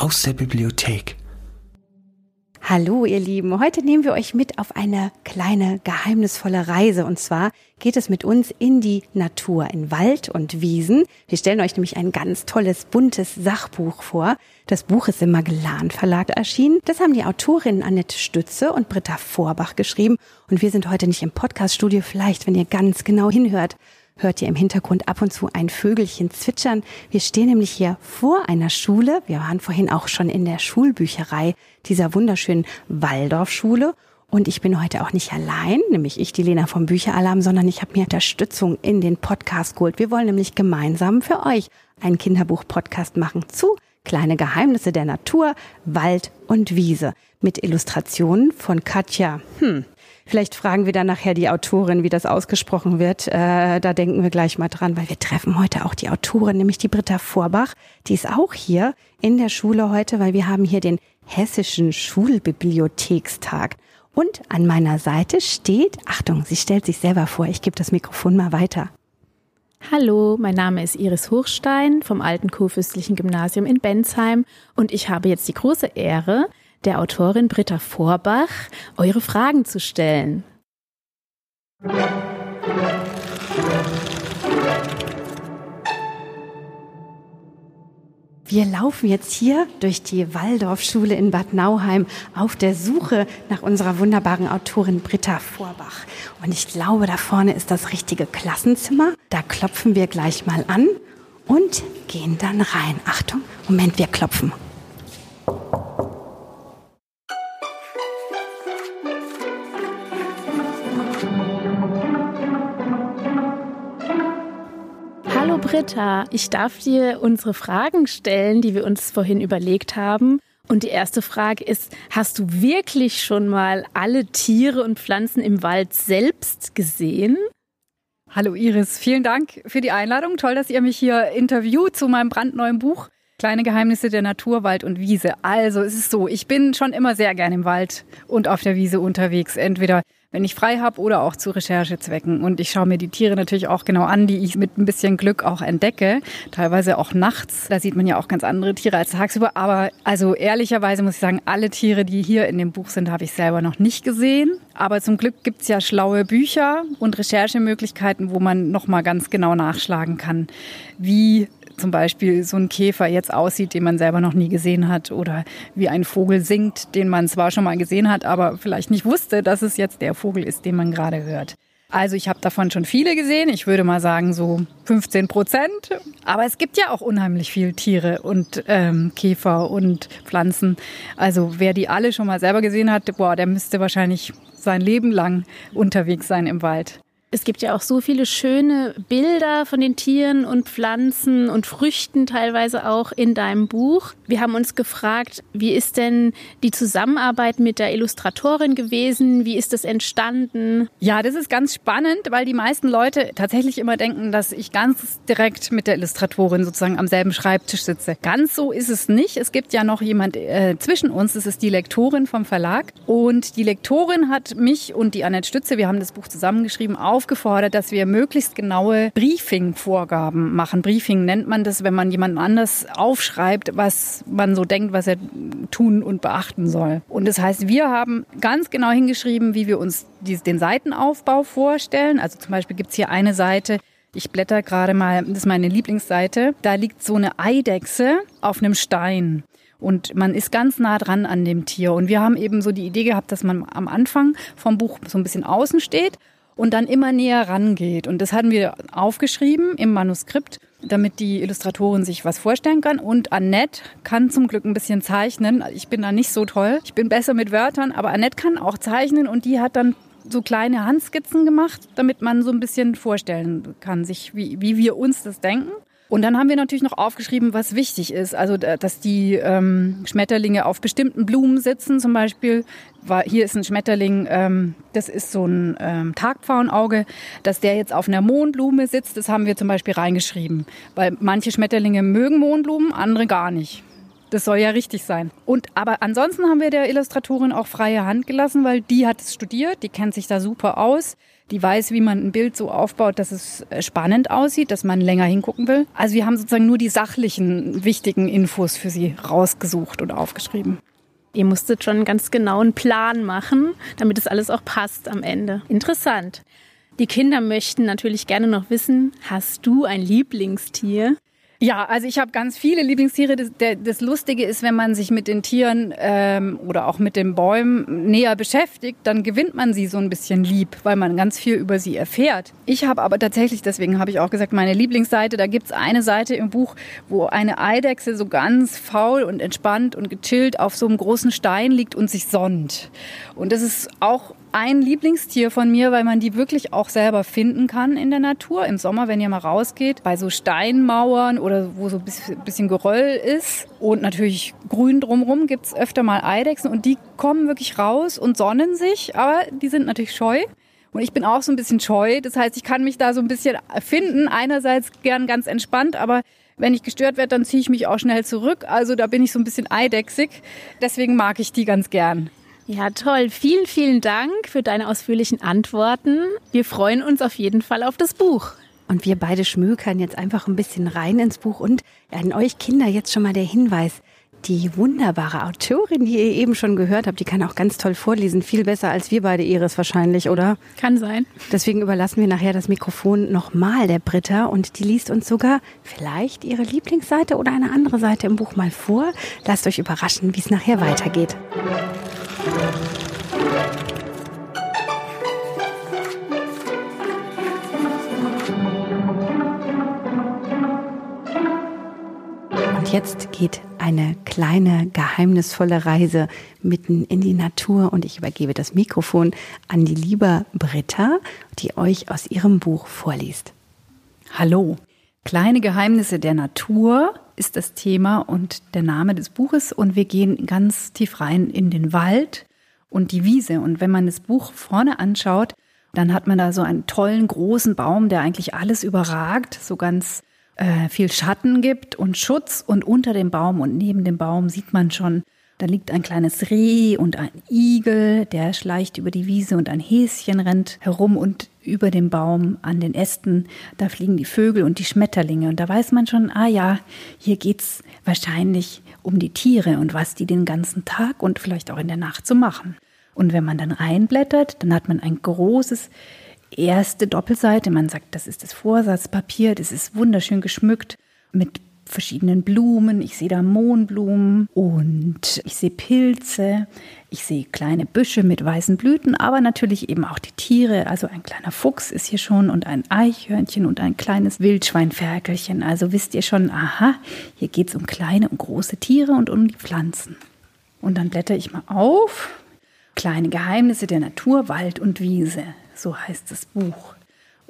Aus der Bibliothek. Hallo ihr Lieben, heute nehmen wir euch mit auf eine kleine geheimnisvolle Reise und zwar geht es mit uns in die Natur, in Wald und Wiesen. Wir stellen euch nämlich ein ganz tolles, buntes Sachbuch vor. Das Buch ist im Magellan Verlag erschienen. Das haben die Autorinnen Annette Stütze und Britta Vorbach geschrieben und wir sind heute nicht im Podcaststudio, vielleicht wenn ihr ganz genau hinhört hört ihr im Hintergrund ab und zu ein Vögelchen zwitschern. Wir stehen nämlich hier vor einer Schule. Wir waren vorhin auch schon in der Schulbücherei dieser wunderschönen Waldorfschule. Und ich bin heute auch nicht allein, nämlich ich, die Lena vom Bücheralarm, sondern ich habe mir Unterstützung in den Podcast geholt. Wir wollen nämlich gemeinsam für euch einen Kinderbuch-Podcast machen zu Kleine Geheimnisse der Natur, Wald und Wiese mit Illustrationen von Katja. Hm, Vielleicht fragen wir dann nachher die Autorin, wie das ausgesprochen wird. Äh, da denken wir gleich mal dran, weil wir treffen heute auch die Autorin, nämlich die Britta Vorbach. Die ist auch hier in der Schule heute, weil wir haben hier den Hessischen Schulbibliothekstag. Und an meiner Seite steht, Achtung, sie stellt sich selber vor, ich gebe das Mikrofon mal weiter. Hallo, mein Name ist Iris Hochstein vom Alten Kurfürstlichen Gymnasium in Bensheim und ich habe jetzt die große Ehre, der Autorin Britta Vorbach eure Fragen zu stellen. Wir laufen jetzt hier durch die Waldorfschule in Bad Nauheim auf der Suche nach unserer wunderbaren Autorin Britta Vorbach. Und ich glaube, da vorne ist das richtige Klassenzimmer. Da klopfen wir gleich mal an und gehen dann rein. Achtung, Moment, wir klopfen. Britta, ich darf dir unsere Fragen stellen, die wir uns vorhin überlegt haben. Und die erste Frage ist, hast du wirklich schon mal alle Tiere und Pflanzen im Wald selbst gesehen? Hallo Iris, vielen Dank für die Einladung. Toll, dass ihr mich hier interviewt zu meinem brandneuen Buch. Kleine Geheimnisse der Natur, Wald und Wiese. Also es ist so, ich bin schon immer sehr gern im Wald und auf der Wiese unterwegs. Entweder wenn ich frei habe oder auch zu Recherchezwecken. Und ich schaue mir die Tiere natürlich auch genau an, die ich mit ein bisschen Glück auch entdecke. Teilweise auch nachts. Da sieht man ja auch ganz andere Tiere als tagsüber. Aber also ehrlicherweise muss ich sagen, alle Tiere, die hier in dem Buch sind, habe ich selber noch nicht gesehen. Aber zum Glück gibt's ja schlaue Bücher und Recherchemöglichkeiten, wo man nochmal ganz genau nachschlagen kann, wie zum Beispiel so ein Käfer jetzt aussieht, den man selber noch nie gesehen hat oder wie ein Vogel singt, den man zwar schon mal gesehen hat, aber vielleicht nicht wusste, dass es jetzt der Vogel ist, den man gerade hört. Also ich habe davon schon viele gesehen. Ich würde mal sagen so 15 Prozent. Aber es gibt ja auch unheimlich viele Tiere und ähm, Käfer und Pflanzen. Also wer die alle schon mal selber gesehen hat, boah, der müsste wahrscheinlich sein Leben lang unterwegs sein im Wald. Es gibt ja auch so viele schöne Bilder von den Tieren und Pflanzen und Früchten teilweise auch in deinem Buch. Wir haben uns gefragt, wie ist denn die Zusammenarbeit mit der Illustratorin gewesen? Wie ist das entstanden? Ja, das ist ganz spannend, weil die meisten Leute tatsächlich immer denken, dass ich ganz direkt mit der Illustratorin sozusagen am selben Schreibtisch sitze. Ganz so ist es nicht. Es gibt ja noch jemand äh, zwischen uns. Das ist die Lektorin vom Verlag. Und die Lektorin hat mich und die Annette Stütze, wir haben das Buch zusammengeschrieben, auf aufgefordert, dass wir möglichst genaue Briefing-Vorgaben machen. Briefing nennt man das, wenn man jemandem anders aufschreibt, was man so denkt, was er tun und beachten soll. Und das heißt, wir haben ganz genau hingeschrieben, wie wir uns den Seitenaufbau vorstellen. Also zum Beispiel gibt es hier eine Seite, ich blätter gerade mal, das ist meine Lieblingsseite. Da liegt so eine Eidechse auf einem Stein. Und man ist ganz nah dran an dem Tier. Und wir haben eben so die Idee gehabt, dass man am Anfang vom Buch so ein bisschen außen steht und dann immer näher rangeht. Und das hatten wir aufgeschrieben im Manuskript, damit die Illustratorin sich was vorstellen kann. Und Annette kann zum Glück ein bisschen zeichnen. Ich bin da nicht so toll. Ich bin besser mit Wörtern, aber Annette kann auch zeichnen und die hat dann so kleine Handskizzen gemacht, damit man so ein bisschen vorstellen kann, sich, wie, wie wir uns das denken. Und dann haben wir natürlich noch aufgeschrieben, was wichtig ist. Also, dass die ähm, Schmetterlinge auf bestimmten Blumen sitzen. Zum Beispiel, hier ist ein Schmetterling, ähm, das ist so ein ähm, Tagpfauenauge. Dass der jetzt auf einer Mohnblume sitzt, das haben wir zum Beispiel reingeschrieben. Weil manche Schmetterlinge mögen Mohnblumen, andere gar nicht. Das soll ja richtig sein. Und aber ansonsten haben wir der Illustratorin auch freie Hand gelassen, weil die hat es studiert, die kennt sich da super aus. Die weiß, wie man ein Bild so aufbaut, dass es äh, spannend aussieht, dass man länger hingucken will. Also wir haben sozusagen nur die sachlichen, wichtigen Infos für sie rausgesucht und aufgeschrieben. Ihr musstet schon einen ganz genauen Plan machen, damit es alles auch passt am Ende. Interessant. Die Kinder möchten natürlich gerne noch wissen, hast du ein Lieblingstier? Ja, also ich habe ganz viele Lieblingstiere. Das, der, das, Lustige ist, wenn man sich mit den Tieren ähm, oder auch mit den Bäumen näher beschäftigt, dann gewinnt man sie so ein bisschen lieb, weil man ganz viel über sie erfährt. Ich habe aber tatsächlich, deswegen habe ich auch gesagt, meine Lieblingsseite, da gibt's eine Seite im Buch, wo eine Eidechse so ganz faul und entspannt und gechillt auf so einem großen Stein liegt und sich sonnt. Und das ist auch ein Lieblingstier von mir, weil man die wirklich auch selber finden kann in der Natur. Im Sommer, wenn ihr mal rausgeht, bei so Steinmauern oder wo so ein bisschen Geröll ist und natürlich grün drumherum gibt es öfter mal Eidechsen und die kommen wirklich raus und sonnen sich, aber die sind natürlich scheu. Und ich bin auch so ein bisschen scheu. Das heißt, ich kann mich da so ein bisschen finden. Einerseits gern ganz entspannt, aber wenn ich gestört werde, dann ziehe ich mich auch schnell zurück. Also da bin ich so ein bisschen eidechsig. Deswegen mag ich die ganz gern. Ja, toll. Vielen, vielen Dank für deine ausführlichen Antworten. Wir freuen uns auf jeden Fall auf das Buch. Und wir beide schmökern jetzt einfach ein bisschen rein ins Buch und an euch Kinder jetzt schon mal der Hinweis. Die wunderbare Autorin, die ihr eben schon gehört habt, die kann auch ganz toll vorlesen. Viel besser als wir beide Iris wahrscheinlich, oder? Kann sein. Deswegen überlassen wir nachher das Mikrofon nochmal der Britta und die liest uns sogar vielleicht ihre Lieblingsseite oder eine andere Seite im Buch mal vor. Lasst euch überraschen, wie es nachher weitergeht. Und jetzt geht eine kleine, geheimnisvolle Reise mitten in die Natur und ich übergebe das Mikrofon an die liebe Britta, die euch aus ihrem Buch vorliest. Hallo, kleine Geheimnisse der Natur ist das Thema und der Name des Buches und wir gehen ganz tief rein in den Wald und die Wiese. Und wenn man das Buch vorne anschaut, dann hat man da so einen tollen großen Baum, der eigentlich alles überragt, so ganz äh, viel Schatten gibt und Schutz. Und unter dem Baum und neben dem Baum sieht man schon, da liegt ein kleines Reh und ein Igel, der schleicht über die Wiese und ein Häschen rennt herum und über dem Baum an den Ästen, da fliegen die Vögel und die Schmetterlinge. Und da weiß man schon, ah ja, hier geht's wahrscheinlich um die Tiere und was die den ganzen Tag und vielleicht auch in der Nacht so machen. Und wenn man dann reinblättert, dann hat man ein großes erste Doppelseite. Man sagt, das ist das Vorsatzpapier, das ist wunderschön geschmückt mit verschiedenen Blumen. Ich sehe da Mohnblumen und ich sehe Pilze. Ich sehe kleine Büsche mit weißen Blüten, aber natürlich eben auch die Tiere. Also ein kleiner Fuchs ist hier schon und ein Eichhörnchen und ein kleines Wildschweinferkelchen. Also wisst ihr schon, aha, hier geht es um kleine und große Tiere und um die Pflanzen. Und dann blätter ich mal auf. Kleine Geheimnisse der Natur, Wald und Wiese. So heißt das Buch.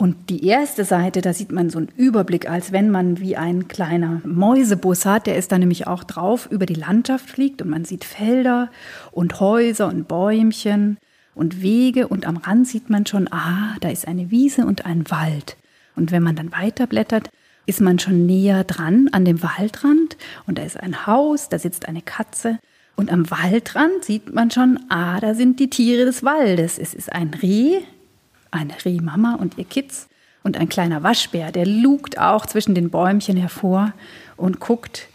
Und die erste Seite, da sieht man so einen Überblick, als wenn man wie ein kleiner Mäusebus hat. Der ist da nämlich auch drauf, über die Landschaft fliegt und man sieht Felder und Häuser und Bäumchen und Wege und am Rand sieht man schon, ah, da ist eine Wiese und ein Wald. Und wenn man dann weiterblättert, ist man schon näher dran an dem Waldrand und da ist ein Haus, da sitzt eine Katze und am Waldrand sieht man schon, ah, da sind die Tiere des Waldes. Es ist ein Reh, eine Rehmama und ihr Kids und ein kleiner Waschbär, der lugt auch zwischen den Bäumchen hervor und guckt,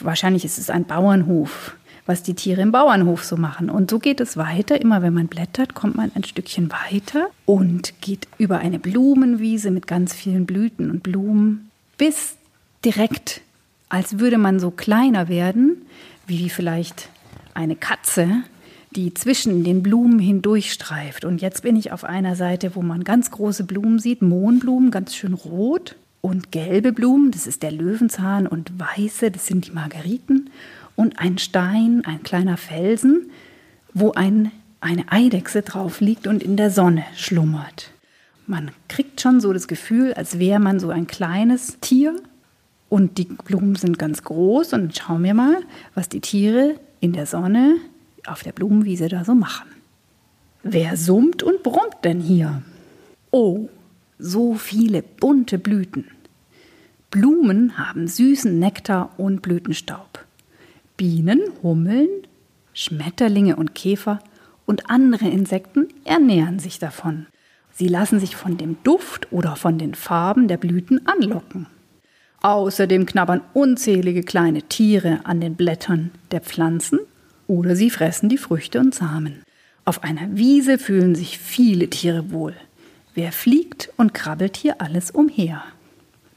wahrscheinlich ist es ein Bauernhof, was die Tiere im Bauernhof so machen. Und so geht es weiter. Immer wenn man blättert, kommt man ein Stückchen weiter und geht über eine Blumenwiese mit ganz vielen Blüten und Blumen bis direkt, als würde man so kleiner werden, wie vielleicht eine Katze, die zwischen den Blumen hindurchstreift. Und jetzt bin ich auf einer Seite, wo man ganz große Blumen sieht, Mohnblumen, ganz schön rot und gelbe Blumen, das ist der Löwenzahn und weiße, das sind die Margeriten und ein Stein, ein kleiner Felsen, wo ein, eine Eidechse drauf liegt und in der Sonne schlummert. Man kriegt schon so das Gefühl, als wäre man so ein kleines Tier und die Blumen sind ganz groß und schauen wir mal, was die Tiere in der Sonne auf der Blumenwiese da so machen. Wer summt und brummt denn hier? Oh, so viele bunte Blüten. Blumen haben süßen Nektar und Blütenstaub. Bienen, Hummeln, Schmetterlinge und Käfer und andere Insekten ernähren sich davon. Sie lassen sich von dem Duft oder von den Farben der Blüten anlocken. Außerdem knabbern unzählige kleine Tiere an den Blättern der Pflanzen oder sie fressen die Früchte und Samen. Auf einer Wiese fühlen sich viele Tiere wohl. Wer fliegt und krabbelt hier alles umher?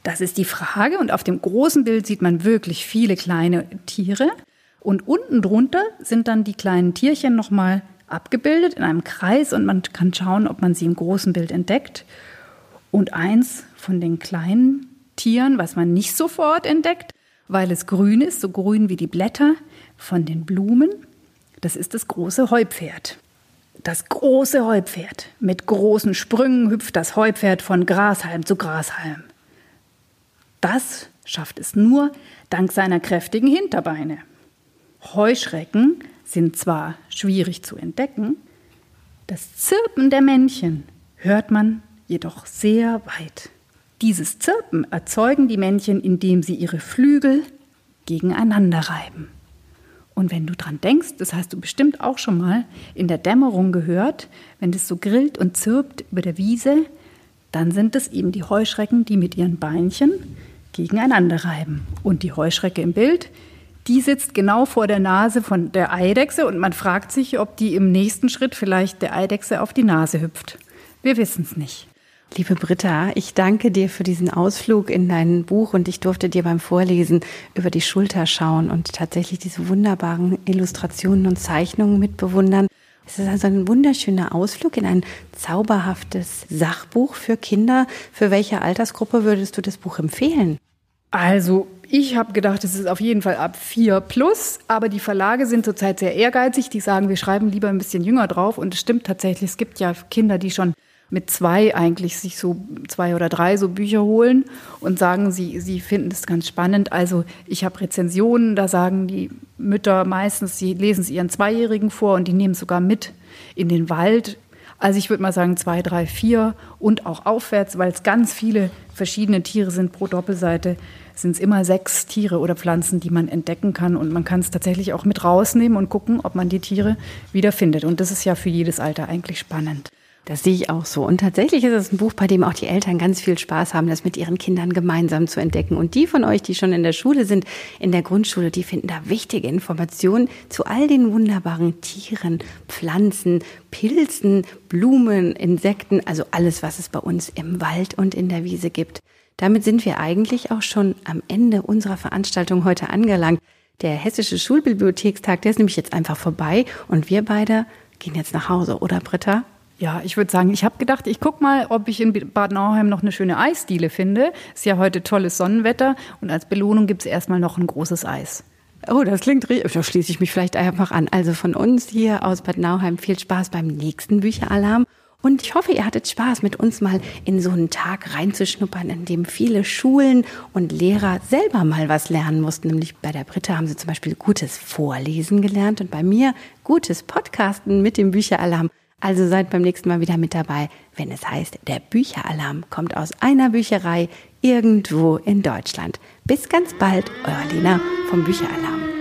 Das ist die Frage und auf dem großen Bild sieht man wirklich viele kleine Tiere und unten drunter sind dann die kleinen Tierchen nochmal abgebildet in einem Kreis und man kann schauen, ob man sie im großen Bild entdeckt. Und eins von den kleinen Tieren, was man nicht sofort entdeckt, weil es grün ist, so grün wie die Blätter von den Blumen, das ist das große Heupferd. Das große Heupferd. Mit großen Sprüngen hüpft das Heupferd von Grashalm zu Grashalm. Das schafft es nur dank seiner kräftigen Hinterbeine. Heuschrecken sind zwar schwierig zu entdecken, das Zirpen der Männchen hört man jedoch sehr weit. Dieses Zirpen erzeugen die Männchen, indem sie ihre Flügel gegeneinander reiben. Und wenn du dran denkst, das hast du bestimmt auch schon mal in der Dämmerung gehört, wenn es so grillt und zirpt über der Wiese, dann sind es eben die Heuschrecken, die mit ihren Beinchen gegeneinander reiben. Und die Heuschrecke im Bild, die sitzt genau vor der Nase von der Eidechse und man fragt sich, ob die im nächsten Schritt vielleicht der Eidechse auf die Nase hüpft. Wir wissen es nicht. Liebe Britta, ich danke dir für diesen Ausflug in dein Buch und ich durfte dir beim Vorlesen über die Schulter schauen und tatsächlich diese wunderbaren Illustrationen und Zeichnungen mitbewundern. Es ist also ein wunderschöner Ausflug in ein zauberhaftes Sachbuch für Kinder. Für welche Altersgruppe würdest du das Buch empfehlen? Also ich habe gedacht, es ist auf jeden Fall ab 4 plus, aber die Verlage sind zurzeit sehr ehrgeizig. Die sagen, wir schreiben lieber ein bisschen jünger drauf. Und es stimmt tatsächlich, es gibt ja Kinder, die schon mit zwei eigentlich sich so zwei oder drei so Bücher holen und sagen, sie, sie finden es ganz spannend. Also ich habe Rezensionen, da sagen die Mütter meistens, sie lesen es ihren Zweijährigen vor und die nehmen es sogar mit in den Wald. Also ich würde mal sagen zwei, drei, vier und auch aufwärts, weil es ganz viele verschiedene Tiere sind pro Doppelseite sind es immer sechs Tiere oder Pflanzen, die man entdecken kann. Und man kann es tatsächlich auch mit rausnehmen und gucken, ob man die Tiere wiederfindet. Und das ist ja für jedes Alter eigentlich spannend. Das sehe ich auch so. Und tatsächlich ist es ein Buch, bei dem auch die Eltern ganz viel Spaß haben, das mit ihren Kindern gemeinsam zu entdecken. Und die von euch, die schon in der Schule sind, in der Grundschule, die finden da wichtige Informationen zu all den wunderbaren Tieren, Pflanzen, Pilzen, Blumen, Insekten, also alles, was es bei uns im Wald und in der Wiese gibt. Damit sind wir eigentlich auch schon am Ende unserer Veranstaltung heute angelangt. Der Hessische Schulbibliothekstag, der ist nämlich jetzt einfach vorbei und wir beide gehen jetzt nach Hause, oder Britta? Ja, ich würde sagen, ich habe gedacht, ich gucke mal, ob ich in Bad Nauheim noch eine schöne Eisdiele finde. Ist ja heute tolles Sonnenwetter und als Belohnung gibt es erstmal noch ein großes Eis. Oh, das klingt richtig. Da schließe ich mich vielleicht einfach an. Also von uns hier aus Bad Nauheim viel Spaß beim nächsten Bücheralarm. Und ich hoffe, ihr hattet Spaß, mit uns mal in so einen Tag reinzuschnuppern, in dem viele Schulen und Lehrer selber mal was lernen mussten. Nämlich bei der Britta haben sie zum Beispiel gutes Vorlesen gelernt und bei mir gutes Podcasten mit dem Bücheralarm. Also seid beim nächsten Mal wieder mit dabei, wenn es heißt, der Bücheralarm kommt aus einer Bücherei irgendwo in Deutschland. Bis ganz bald, euer Lena vom Bücheralarm.